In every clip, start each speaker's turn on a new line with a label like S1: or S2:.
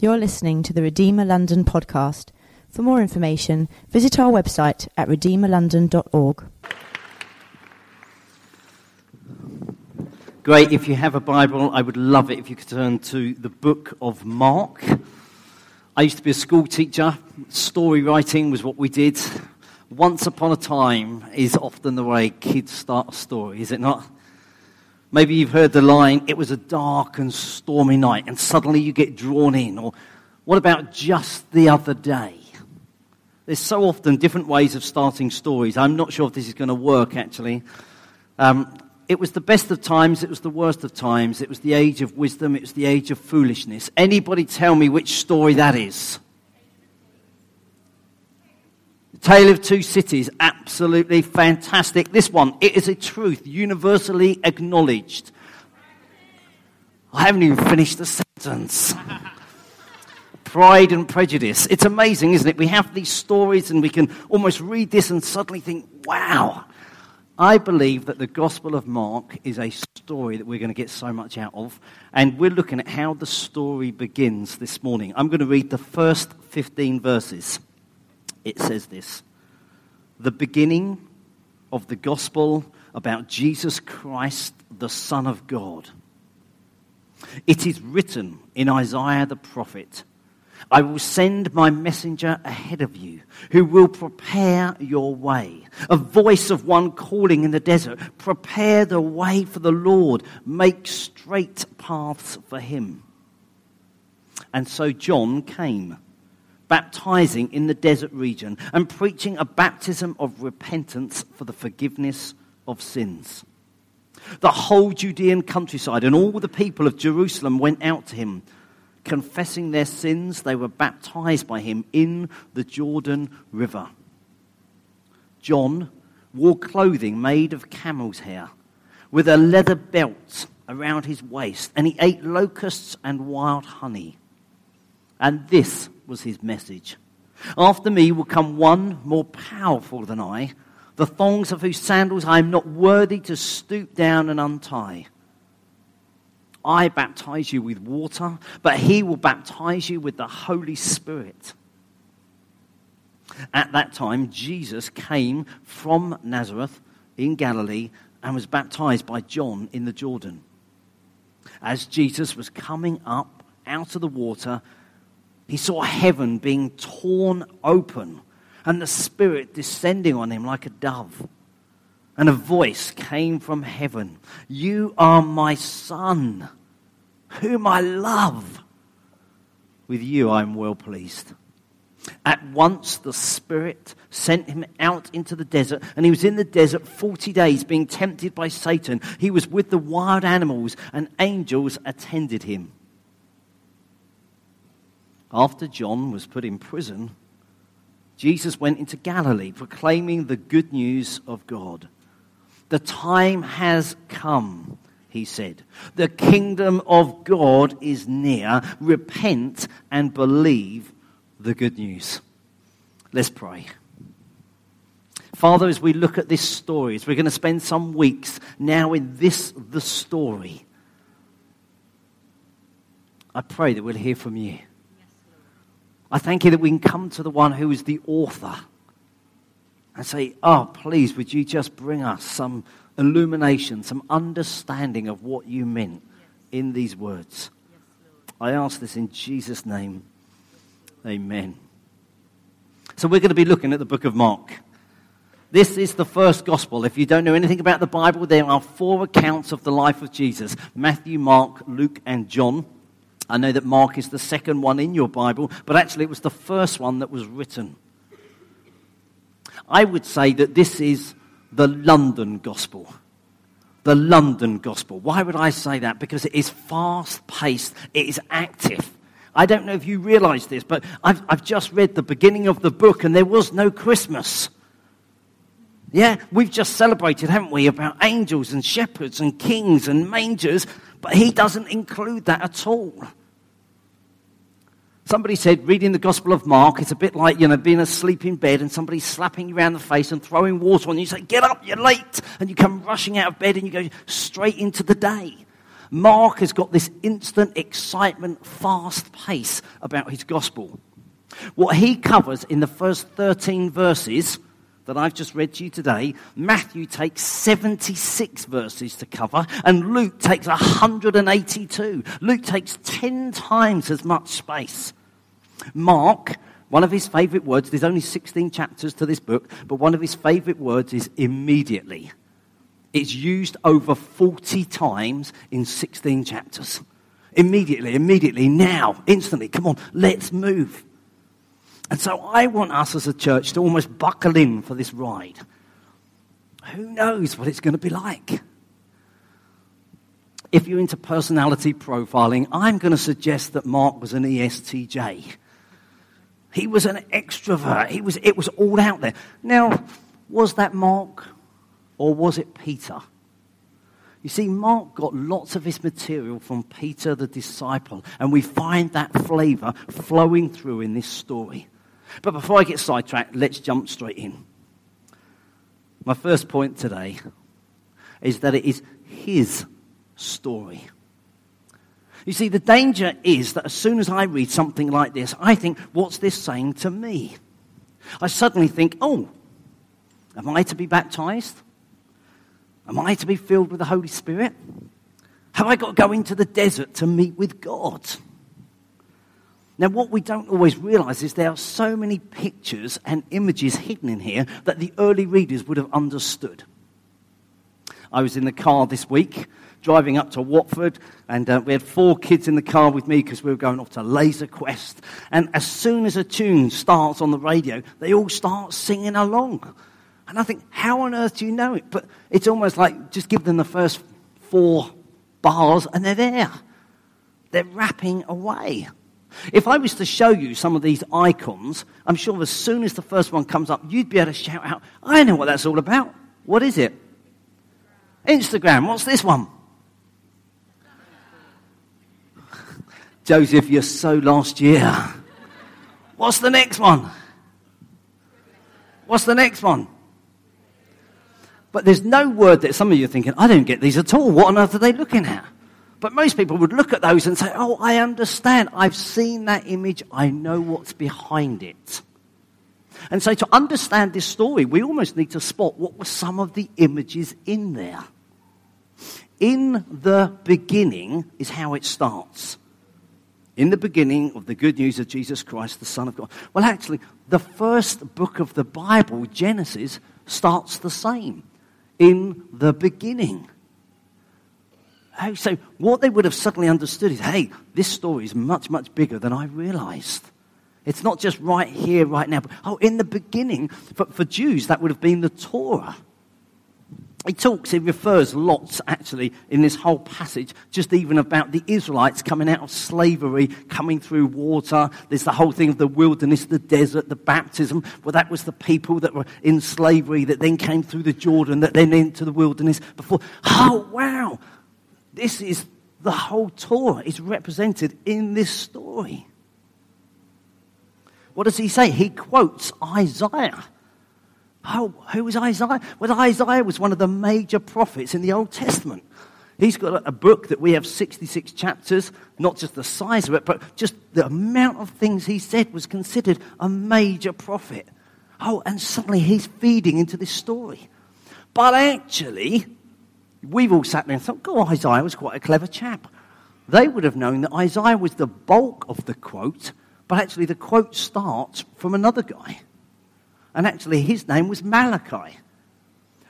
S1: You're listening to the Redeemer London podcast. For more information, visit our website at redeemerlondon.org.
S2: Great. If you have a Bible, I would love it if you could turn to the book of Mark. I used to be a school teacher. Story writing was what we did. Once upon a time is often the way kids start a story, is it not? Maybe you've heard the line, it was a dark and stormy night, and suddenly you get drawn in. Or what about just the other day? There's so often different ways of starting stories. I'm not sure if this is going to work, actually. Um, it was the best of times, it was the worst of times, it was the age of wisdom, it was the age of foolishness. Anybody tell me which story that is? Tale of Two Cities, absolutely fantastic. This one, it is a truth, universally acknowledged. I haven't even finished the sentence. Pride and Prejudice. It's amazing, isn't it? We have these stories and we can almost read this and suddenly think, wow. I believe that the Gospel of Mark is a story that we're going to get so much out of. And we're looking at how the story begins this morning. I'm going to read the first 15 verses it says this The beginning of the gospel about Jesus Christ, the Son of God. It is written in Isaiah the prophet I will send my messenger ahead of you, who will prepare your way. A voice of one calling in the desert Prepare the way for the Lord, make straight paths for him. And so John came baptizing in the desert region and preaching a baptism of repentance for the forgiveness of sins. The whole Judean countryside and all the people of Jerusalem went out to him. Confessing their sins, they were baptized by him in the Jordan River. John wore clothing made of camel's hair with a leather belt around his waist, and he ate locusts and wild honey. And this was his message. After me will come one more powerful than I, the thongs of whose sandals I am not worthy to stoop down and untie. I baptize you with water, but he will baptize you with the Holy Spirit. At that time, Jesus came from Nazareth in Galilee and was baptized by John in the Jordan. As Jesus was coming up out of the water, he saw heaven being torn open and the Spirit descending on him like a dove. And a voice came from heaven You are my Son, whom I love. With you I am well pleased. At once the Spirit sent him out into the desert, and he was in the desert 40 days being tempted by Satan. He was with the wild animals, and angels attended him. After John was put in prison, Jesus went into Galilee proclaiming the good news of God. The time has come, he said. The kingdom of God is near. Repent and believe the good news. Let's pray. Father, as we look at this story, as we're going to spend some weeks now in this, the story, I pray that we'll hear from you. I thank you that we can come to the one who is the author and say, Oh, please, would you just bring us some illumination, some understanding of what you meant in these words? I ask this in Jesus' name. Amen. So we're going to be looking at the book of Mark. This is the first gospel. If you don't know anything about the Bible, there are four accounts of the life of Jesus Matthew, Mark, Luke, and John. I know that Mark is the second one in your Bible, but actually it was the first one that was written. I would say that this is the London gospel. The London gospel. Why would I say that? Because it is fast paced, it is active. I don't know if you realize this, but I've, I've just read the beginning of the book and there was no Christmas. Yeah, we've just celebrated, haven't we, about angels and shepherds and kings and mangers, but he doesn't include that at all. Somebody said reading the Gospel of Mark is a bit like, you know, being asleep in bed and somebody slapping you around the face and throwing water on you. You say, get up, you're late. And you come rushing out of bed and you go straight into the day. Mark has got this instant excitement, fast pace about his gospel. What he covers in the first 13 verses that I've just read to you today, Matthew takes 76 verses to cover, and Luke takes 182. Luke takes 10 times as much space. Mark, one of his favorite words, there's only 16 chapters to this book, but one of his favorite words is immediately. It's used over 40 times in 16 chapters. Immediately, immediately, now, instantly. Come on, let's move. And so I want us as a church to almost buckle in for this ride. Who knows what it's going to be like? If you're into personality profiling, I'm going to suggest that Mark was an ESTJ. He was an extrovert. He was, it was all out there. Now, was that Mark or was it Peter? You see, Mark got lots of his material from Peter the disciple, and we find that flavor flowing through in this story. But before I get sidetracked, let's jump straight in. My first point today is that it is his story. You see, the danger is that as soon as I read something like this, I think, what's this saying to me? I suddenly think, oh, am I to be baptized? Am I to be filled with the Holy Spirit? Have I got to go into the desert to meet with God? Now, what we don't always realize is there are so many pictures and images hidden in here that the early readers would have understood. I was in the car this week driving up to Watford, and uh, we had four kids in the car with me because we were going off to Laser Quest. And as soon as a tune starts on the radio, they all start singing along. And I think, how on earth do you know it? But it's almost like just give them the first four bars and they're there. They're rapping away. If I was to show you some of these icons, I'm sure as soon as the first one comes up, you'd be able to shout out, I know what that's all about. What is it? Instagram. What's this one? Joseph, you're so last year. What's the next one? What's the next one? But there's no word that some of you are thinking, I don't get these at all. What on earth are they looking at? But most people would look at those and say, Oh, I understand. I've seen that image. I know what's behind it. And so to understand this story, we almost need to spot what were some of the images in there. In the beginning is how it starts. In the beginning of the good news of Jesus Christ, the Son of God. Well, actually, the first book of the Bible, Genesis, starts the same. In the beginning. So, what they would have suddenly understood is hey, this story is much, much bigger than I realized. It's not just right here, right now. But, oh, in the beginning, for, for Jews, that would have been the Torah. He talks, he refers lots actually in this whole passage, just even about the Israelites coming out of slavery, coming through water. There's the whole thing of the wilderness, the desert, the baptism. Well, that was the people that were in slavery that then came through the Jordan, that then into the wilderness before. Oh, wow. This is the whole Torah is represented in this story. What does he say? He quotes Isaiah. Oh, who was Isaiah? Well, Isaiah was one of the major prophets in the Old Testament. He's got a book that we have 66 chapters, not just the size of it, but just the amount of things he said was considered a major prophet. Oh, and suddenly he's feeding into this story. But actually, We've all sat there and thought, God, Isaiah was quite a clever chap. They would have known that Isaiah was the bulk of the quote, but actually the quote starts from another guy. And actually his name was Malachi.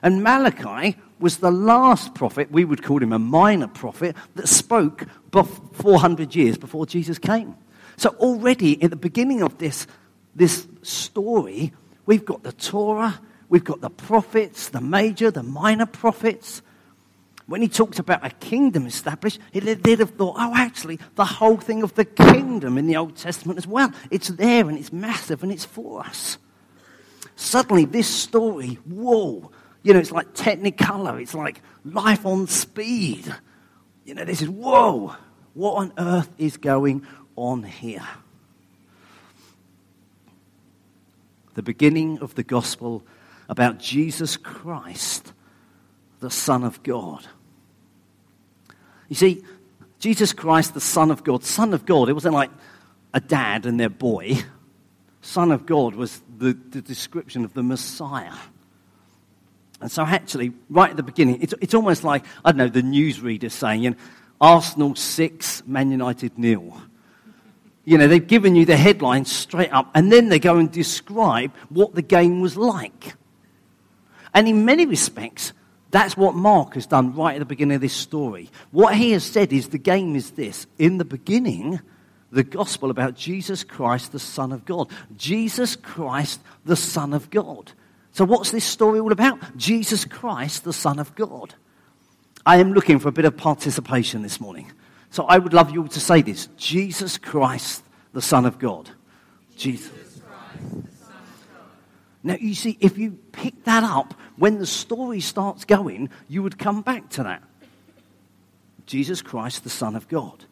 S2: And Malachi was the last prophet, we would call him a minor prophet, that spoke 400 years before Jesus came. So already at the beginning of this, this story, we've got the Torah, we've got the prophets, the major, the minor prophets, when he talked about a kingdom established, they'd have thought, oh, actually, the whole thing of the kingdom in the Old Testament as well. It's there and it's massive and it's for us. Suddenly, this story, whoa, you know, it's like technicolor, it's like life on speed. You know, this is, whoa, what on earth is going on here? The beginning of the gospel about Jesus Christ, the Son of God. You see, Jesus Christ, the Son of God, Son of God, it wasn't like a dad and their boy. Son of God was the, the description of the Messiah. And so, actually, right at the beginning, it's, it's almost like, I don't know, the newsreader saying, you know, Arsenal 6, Man United nil. You know, they've given you the headline straight up, and then they go and describe what the game was like. And in many respects, that's what Mark has done right at the beginning of this story. What he has said is the game is this. In the beginning, the gospel about Jesus Christ, the Son of God. Jesus Christ, the Son of God. So, what's this story all about? Jesus Christ, the Son of God. I am looking for a bit of participation this morning. So, I would love you all to say this Jesus Christ, the Son of God. Jesus. Jesus Son of God. Now, you see, if you pick that up, when the story starts going, you would come back to that. Jesus Christ, the Son of God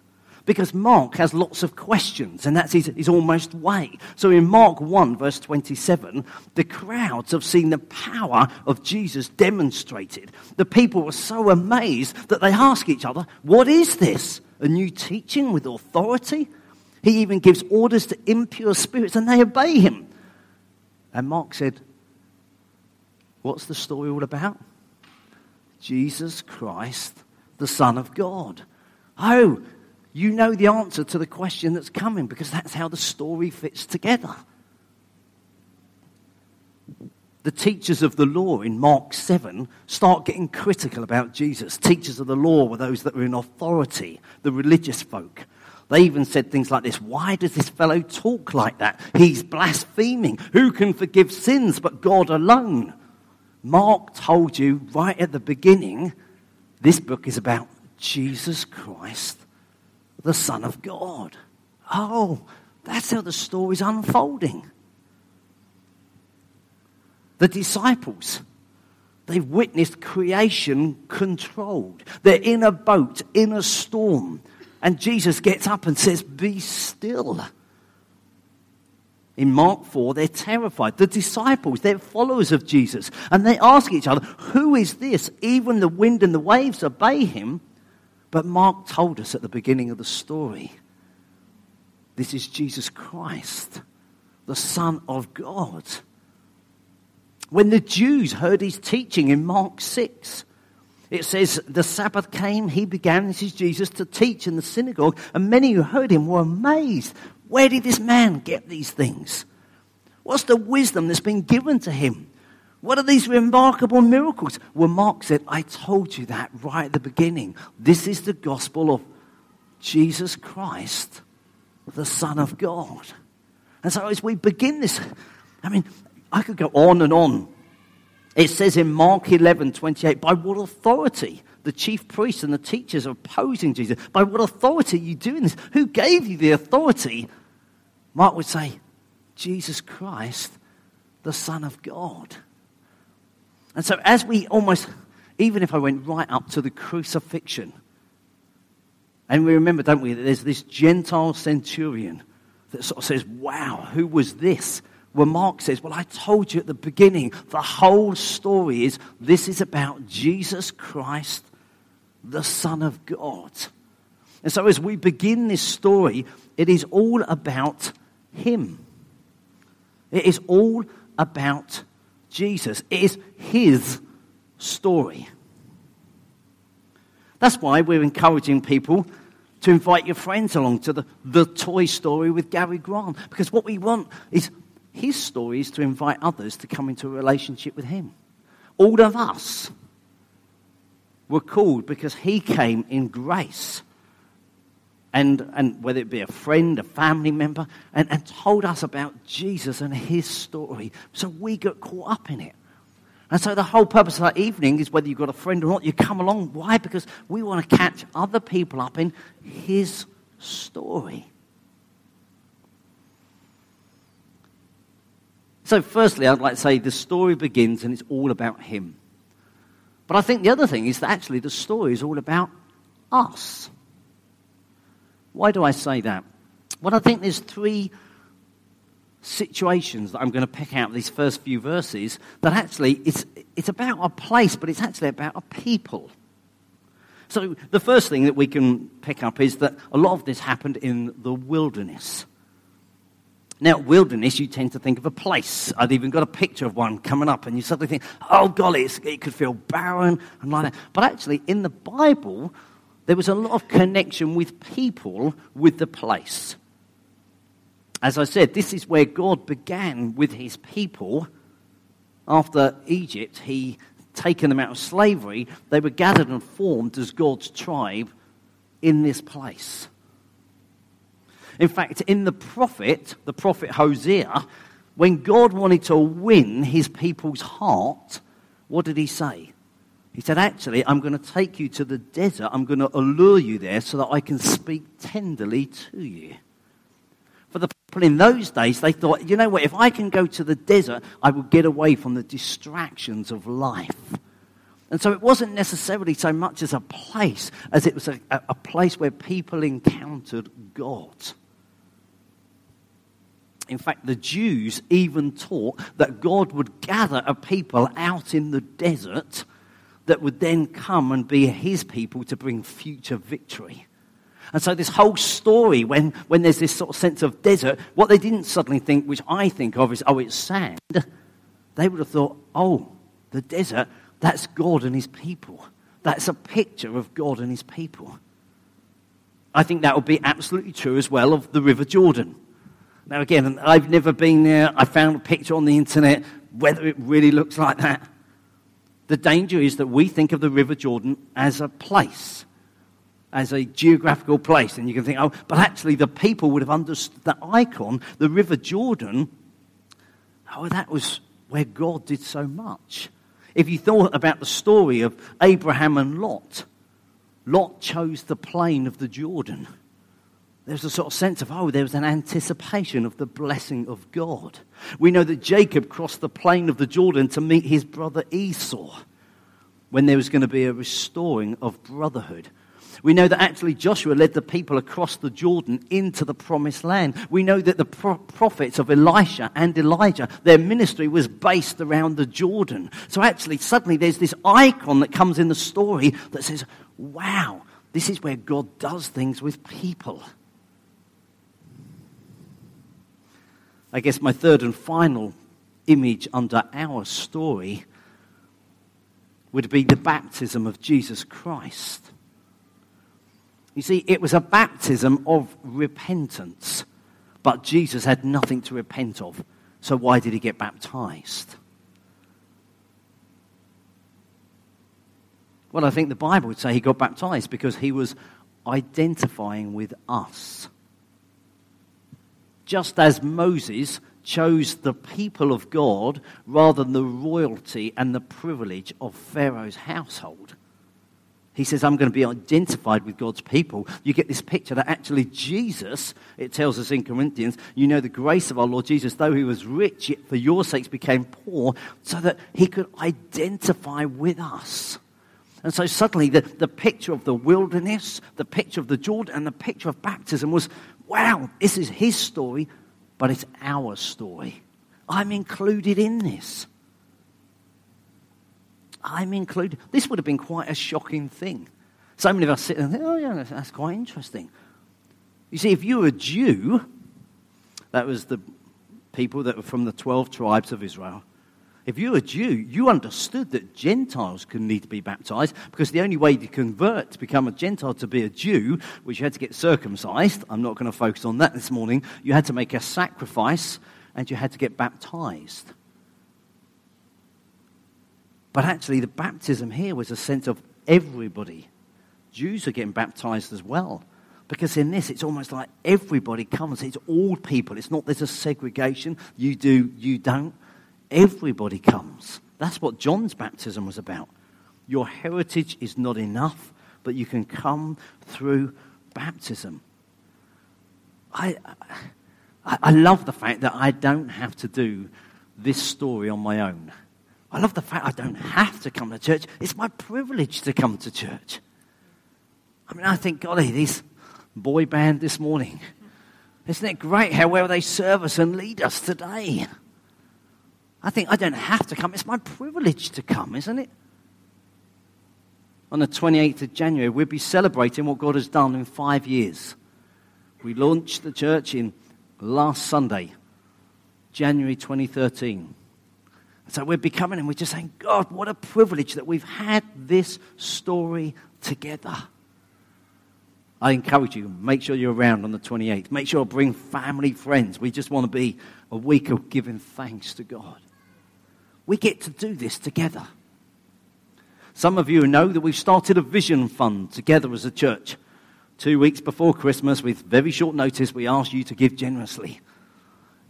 S2: because Mark has lots of questions, and that's his, his almost way. So in Mark 1, verse 27, the crowds have seen the power of Jesus demonstrated. The people were so amazed that they ask each other, What is this? A new teaching with authority? He even gives orders to impure spirits, and they obey him. And Mark said, What's the story all about? Jesus Christ, the Son of God. Oh, you know the answer to the question that's coming because that's how the story fits together. The teachers of the law in Mark 7 start getting critical about Jesus. Teachers of the law were those that were in authority, the religious folk. They even said things like this Why does this fellow talk like that? He's blaspheming. Who can forgive sins but God alone? Mark told you right at the beginning this book is about Jesus Christ, the Son of God. Oh, that's how the story's unfolding. The disciples, they've witnessed creation controlled. They're in a boat, in a storm, and Jesus gets up and says, Be still. In Mark 4, they're terrified. The disciples, they're followers of Jesus, and they ask each other, Who is this? Even the wind and the waves obey him. But Mark told us at the beginning of the story this is Jesus Christ, the Son of God. When the Jews heard his teaching in Mark 6, it says, The Sabbath came, he began, this is Jesus, to teach in the synagogue, and many who heard him were amazed. Where did this man get these things? What's the wisdom that's been given to him? What are these remarkable miracles? Well, Mark said, I told you that right at the beginning. This is the gospel of Jesus Christ, the Son of God. And so as we begin this, I mean, I could go on and on. It says in Mark 11, 28, by what authority the chief priests and the teachers are opposing Jesus? By what authority are you doing this? Who gave you the authority? Mark would say, Jesus Christ, the Son of God. And so, as we almost, even if I went right up to the crucifixion, and we remember, don't we, that there's this Gentile centurion that sort of says, Wow, who was this? Well, Mark says, Well, I told you at the beginning, the whole story is this is about Jesus Christ, the Son of God. And so, as we begin this story, it is all about Him. It is all about Jesus. It is his story. That's why we're encouraging people to invite your friends along to the, the Toy Story with Gary Grant. Because what we want is his story is to invite others to come into a relationship with him. All of us were called because he came in grace and, and whether it be a friend, a family member, and, and told us about Jesus and his story. So we got caught up in it. And so the whole purpose of that evening is whether you've got a friend or not, you come along. Why? Because we want to catch other people up in his story. So, firstly, I'd like to say the story begins and it's all about him. But I think the other thing is that actually the story is all about us. Why do I say that? Well, I think there's three situations that I'm going to pick out these first few verses that actually it's, it's about a place, but it's actually about a people. So, the first thing that we can pick up is that a lot of this happened in the wilderness. Now, wilderness, you tend to think of a place. I've even got a picture of one coming up, and you suddenly think, oh, golly, it could feel barren and like that. But actually, in the Bible, there was a lot of connection with people with the place. As I said, this is where God began with his people. After Egypt, he taken them out of slavery, they were gathered and formed as God's tribe in this place. In fact, in the prophet, the prophet Hosea, when God wanted to win his people's heart, what did he say? He said, Actually, I'm going to take you to the desert. I'm going to allure you there so that I can speak tenderly to you. For the people in those days, they thought, you know what, if I can go to the desert, I will get away from the distractions of life. And so it wasn't necessarily so much as a place as it was a, a place where people encountered God. In fact, the Jews even taught that God would gather a people out in the desert that would then come and be his people to bring future victory. And so, this whole story, when, when there's this sort of sense of desert, what they didn't suddenly think, which I think of, is, oh, it's sand. They would have thought, oh, the desert, that's God and his people. That's a picture of God and his people. I think that would be absolutely true as well of the River Jordan. Now, again, I've never been there. I found a picture on the internet, whether it really looks like that. The danger is that we think of the River Jordan as a place, as a geographical place. And you can think, oh, but actually, the people would have understood that icon, the River Jordan. Oh, that was where God did so much. If you thought about the story of Abraham and Lot, Lot chose the plain of the Jordan there's a sort of sense of, oh, there was an anticipation of the blessing of God. We know that Jacob crossed the plain of the Jordan to meet his brother Esau when there was going to be a restoring of brotherhood. We know that actually Joshua led the people across the Jordan into the promised land. We know that the pro- prophets of Elisha and Elijah, their ministry was based around the Jordan. So actually, suddenly there's this icon that comes in the story that says, wow, this is where God does things with people. I guess my third and final image under our story would be the baptism of Jesus Christ. You see, it was a baptism of repentance, but Jesus had nothing to repent of. So why did he get baptized? Well, I think the Bible would say he got baptized because he was identifying with us just as Moses chose the people of God rather than the royalty and the privilege of Pharaoh's household. He says, I'm going to be identified with God's people. You get this picture that actually Jesus, it tells us in Corinthians, you know the grace of our Lord Jesus, though he was rich, yet for your sakes became poor, so that he could identify with us. And so suddenly the, the picture of the wilderness, the picture of the Jordan, and the picture of baptism was wow, this is his story, but it's our story. I'm included in this. I'm included. This would have been quite a shocking thing. So many of us sit and think, oh, yeah, that's quite interesting. You see, if you were a Jew, that was the people that were from the 12 tribes of Israel, if you were a Jew, you understood that Gentiles could need to be baptized because the only way to convert to become a Gentile to be a Jew was you had to get circumcised. I'm not going to focus on that this morning. You had to make a sacrifice and you had to get baptized. But actually, the baptism here was a sense of everybody. Jews are getting baptized as well. Because in this, it's almost like everybody comes. It's all people. It's not there's a segregation. You do, you don't. Everybody comes. That's what John's baptism was about. Your heritage is not enough, but you can come through baptism. I, I, I love the fact that I don't have to do this story on my own. I love the fact I don't have to come to church. It's my privilege to come to church. I mean, I think, golly, this boy band this morning, isn't it great how well they serve us and lead us today? I think I don't have to come. It's my privilege to come, isn't it? on the 28th of January, we'll be celebrating what God has done in five years. We launched the church in last Sunday, January 2013. So we're becoming, and we're just saying, God, what a privilege that we've had this story together. I encourage you, make sure you're around on the 28th. Make sure bring family, friends. We just want to be a week of giving thanks to God. We get to do this together. Some of you know that we've started a vision fund together as a church. Two weeks before Christmas, with very short notice, we asked you to give generously.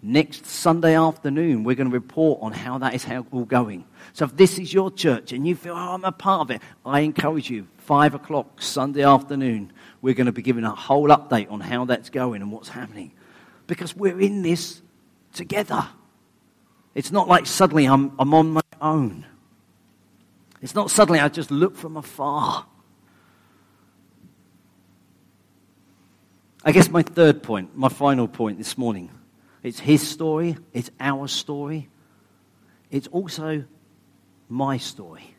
S2: Next Sunday afternoon, we're going to report on how that is all going. So if this is your church and you feel, oh, I'm a part of it, I encourage you, 5 o'clock Sunday afternoon, we're going to be giving a whole update on how that's going and what's happening. Because we're in this together. It's not like suddenly I'm, I'm on my own. It's not suddenly I just look from afar. I guess my third point, my final point this morning, it's his story, it's our story, it's also my story.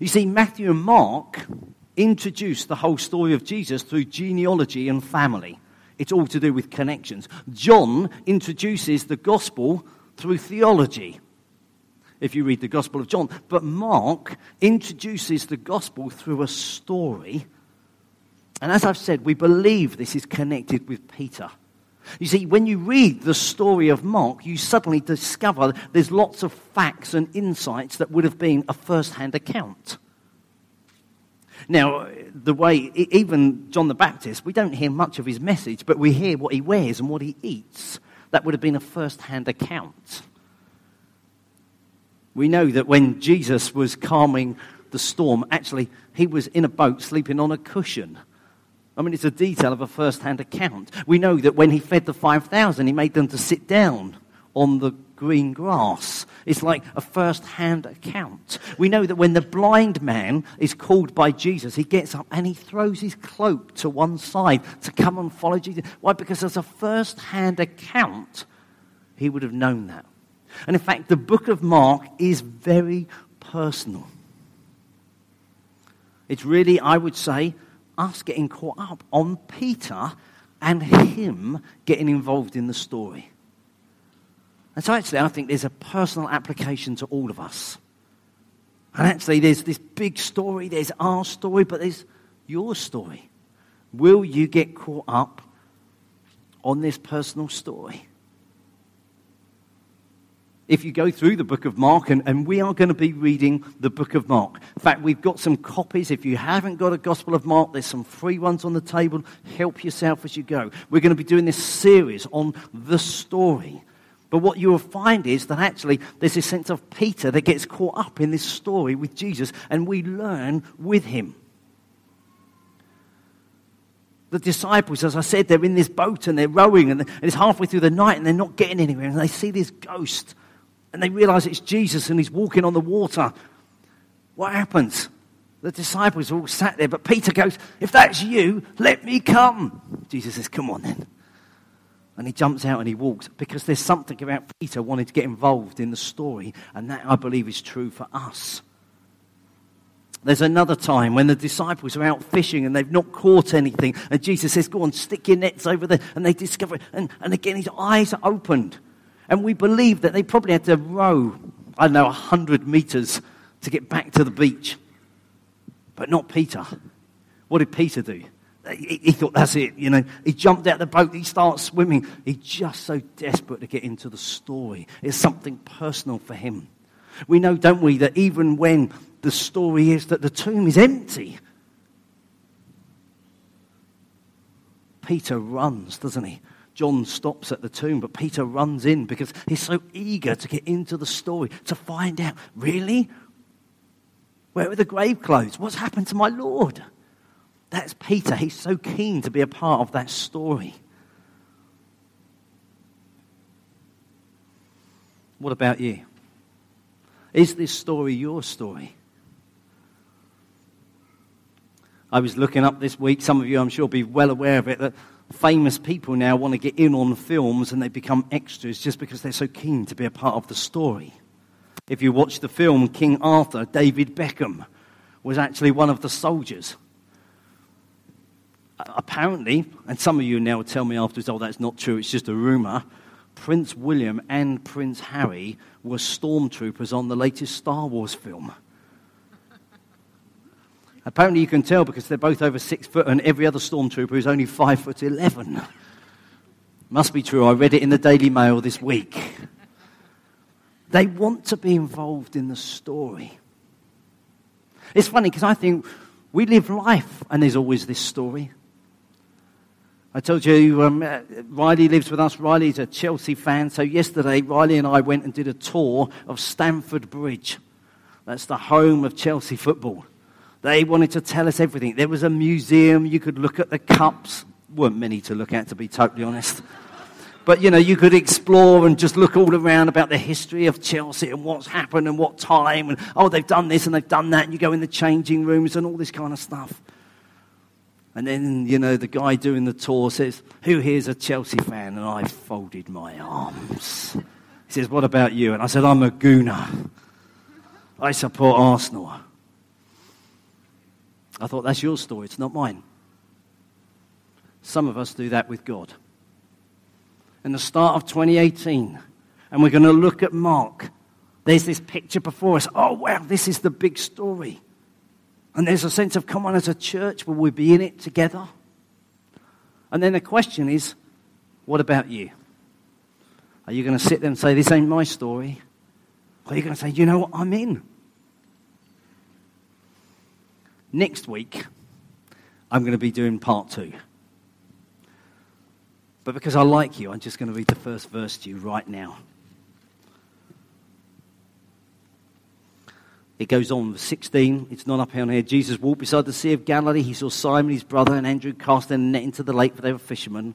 S2: You see, Matthew and Mark introduce the whole story of Jesus through genealogy and family. It's all to do with connections. John introduces the gospel through theology, if you read the Gospel of John. But Mark introduces the gospel through a story. And as I've said, we believe this is connected with Peter. You see, when you read the story of Mark, you suddenly discover there's lots of facts and insights that would have been a first hand account. Now, the way, even John the Baptist, we don't hear much of his message, but we hear what he wears and what he eats. That would have been a first hand account. We know that when Jesus was calming the storm, actually, he was in a boat sleeping on a cushion. I mean, it's a detail of a first hand account. We know that when he fed the 5,000, he made them to sit down on the green grass. It's like a first hand account. We know that when the blind man is called by Jesus, he gets up and he throws his cloak to one side to come and follow Jesus. Why? Because as a first hand account, he would have known that. And in fact, the book of Mark is very personal. It's really, I would say, us getting caught up on Peter and him getting involved in the story. And so, actually, I think there's a personal application to all of us. And actually, there's this big story, there's our story, but there's your story. Will you get caught up on this personal story? if you go through the book of Mark, and, and, we are going to be reading the book of Mark. In fact, we've got some copies. If you haven't got a Gospel of Mark, there's some free ones on the table. Help yourself as you go. We're going to be doing this series on the story. But what you will find is that actually there's this sense of Peter that gets caught up in this story with Jesus, and we learn with him. The disciples, as I said, they're in this boat and they're rowing, and it's halfway through the night and they're not getting anywhere, and they see this ghost and they realize it's Jesus and he's walking on the water. What happens? The disciples are all sat there, but Peter goes, If that's you, let me come. Jesus says, Come on then. And he jumps out and he walks because there's something about Peter wanting to get involved in the story, and that I believe is true for us. There's another time when the disciples are out fishing and they've not caught anything, and Jesus says, Go on, stick your nets over there, and they discover it. And, and again, his eyes are opened. And we believe that they probably had to row, I don't know, 100 meters to get back to the beach. But not Peter. What did Peter do? He, he thought, that's it, you know. He jumped out the boat, he starts swimming. He's just so desperate to get into the story. It's something personal for him. We know, don't we, that even when the story is that the tomb is empty, Peter runs, doesn't he? John stops at the tomb, but Peter runs in because he's so eager to get into the story, to find out, really? Where are the grave clothes? What's happened to my Lord? That's Peter. He's so keen to be a part of that story. What about you? Is this story your story? I was looking up this week, some of you I'm sure will be well aware of it, that famous people now want to get in on films and they become extras just because they're so keen to be a part of the story. If you watch the film King Arthur, David Beckham was actually one of the soldiers. Apparently, and some of you now tell me afterwards, oh, that's not true, it's just a rumor. Prince William and Prince Harry were stormtroopers on the latest Star Wars film. Apparently, you can tell because they're both over six foot, and every other stormtrooper is only five foot eleven. Must be true. I read it in the Daily Mail this week. They want to be involved in the story. It's funny because I think we live life and there's always this story. I told you um, uh, Riley lives with us. Riley's a Chelsea fan. So yesterday, Riley and I went and did a tour of Stamford Bridge. That's the home of Chelsea football. They wanted to tell us everything. There was a museum. You could look at the cups. Weren't many to look at, to be totally honest. But, you know, you could explore and just look all around about the history of Chelsea and what's happened and what time. And, oh, they've done this and they've done that. And you go in the changing rooms and all this kind of stuff. And then, you know, the guy doing the tour says, Who here's a Chelsea fan? And I folded my arms. He says, What about you? And I said, I'm a gooner. I support Arsenal. I thought, That's your story, it's not mine. Some of us do that with God in the start of 2018, and we're going to look at Mark. There's this picture before us. Oh, wow, this is the big story. And there's a sense of, come on, as a church, will we be in it together? And then the question is, what about you? Are you going to sit there and say, this ain't my story? Or are you going to say, you know what, I'm in? Next week, I'm going to be doing part two. But because I like you, I'm just going to read the first verse to you right now. It goes on, 16. It's not up on here. Jesus walked beside the Sea of Galilee. He saw Simon, his brother, and Andrew cast their net into the lake, for they were fishermen.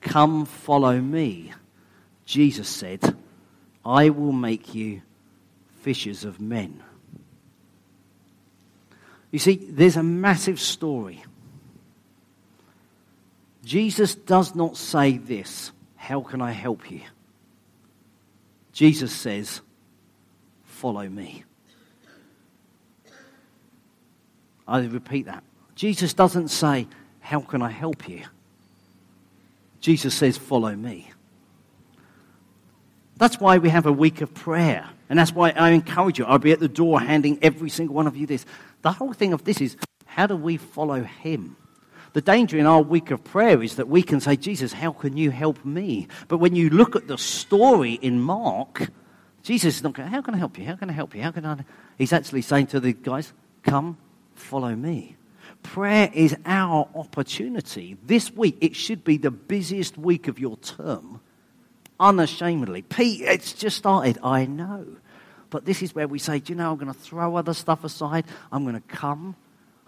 S2: Come, follow me. Jesus said, I will make you fishers of men. You see, there's a massive story Jesus does not say this How can I help you? Jesus says, Follow me. I repeat that. Jesus doesn't say, How can I help you? Jesus says, Follow me. That's why we have a week of prayer. And that's why I encourage you. I'll be at the door handing every single one of you this. The whole thing of this is how do we follow him? The danger in our week of prayer is that we can say, Jesus, how can you help me? But when you look at the story in Mark, Jesus is not going, how can I help you? How can I help you? How can I? He's actually saying to the guys, come, follow me. Prayer is our opportunity. This week, it should be the busiest week of your term, unashamedly. Pete, it's just started, I know. But this is where we say, do you know, I'm going to throw other stuff aside. I'm going to come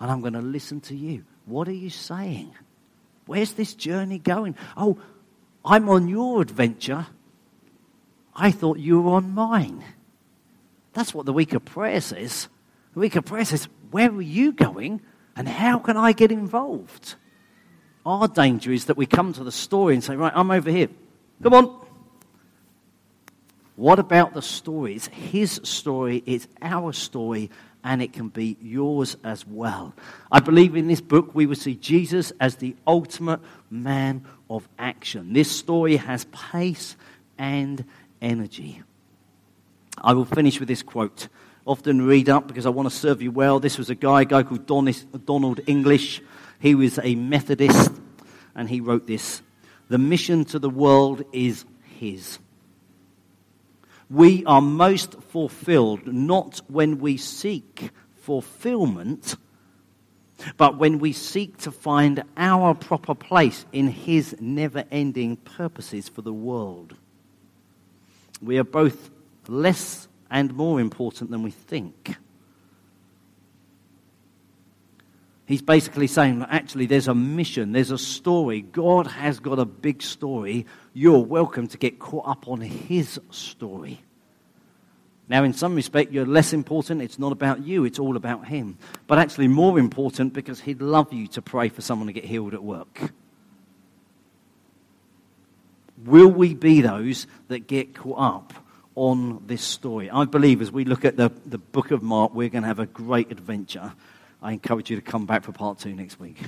S2: and I'm going to listen to you. What are you saying? Where's this journey going? Oh, I'm on your adventure. I thought you were on mine. That's what the week of prayer says. The week of prayer says, Where are you going and how can I get involved? Our danger is that we come to the story and say, Right, I'm over here. Come on. What about the story? It's his story, it's our story, and it can be yours as well. I believe in this book we will see Jesus as the ultimate man of action. This story has pace and energy. I will finish with this quote. Often read up because I want to serve you well. This was a guy, a guy called Donald English. He was a Methodist, and he wrote this The mission to the world is his we are most fulfilled not when we seek fulfillment, but when we seek to find our proper place in His never ending purposes for the world. We are both less and more important than we think. He's basically saying, actually, there's a mission, there's a story. God has got a big story. You're welcome to get caught up on His story. Now, in some respect, you're less important. It's not about you, it's all about Him. But actually, more important because He'd love you to pray for someone to get healed at work. Will we be those that get caught up on this story. I believe as we look at the, the book of Mark, we're going to have a great adventure. I encourage you to come back for part two next week.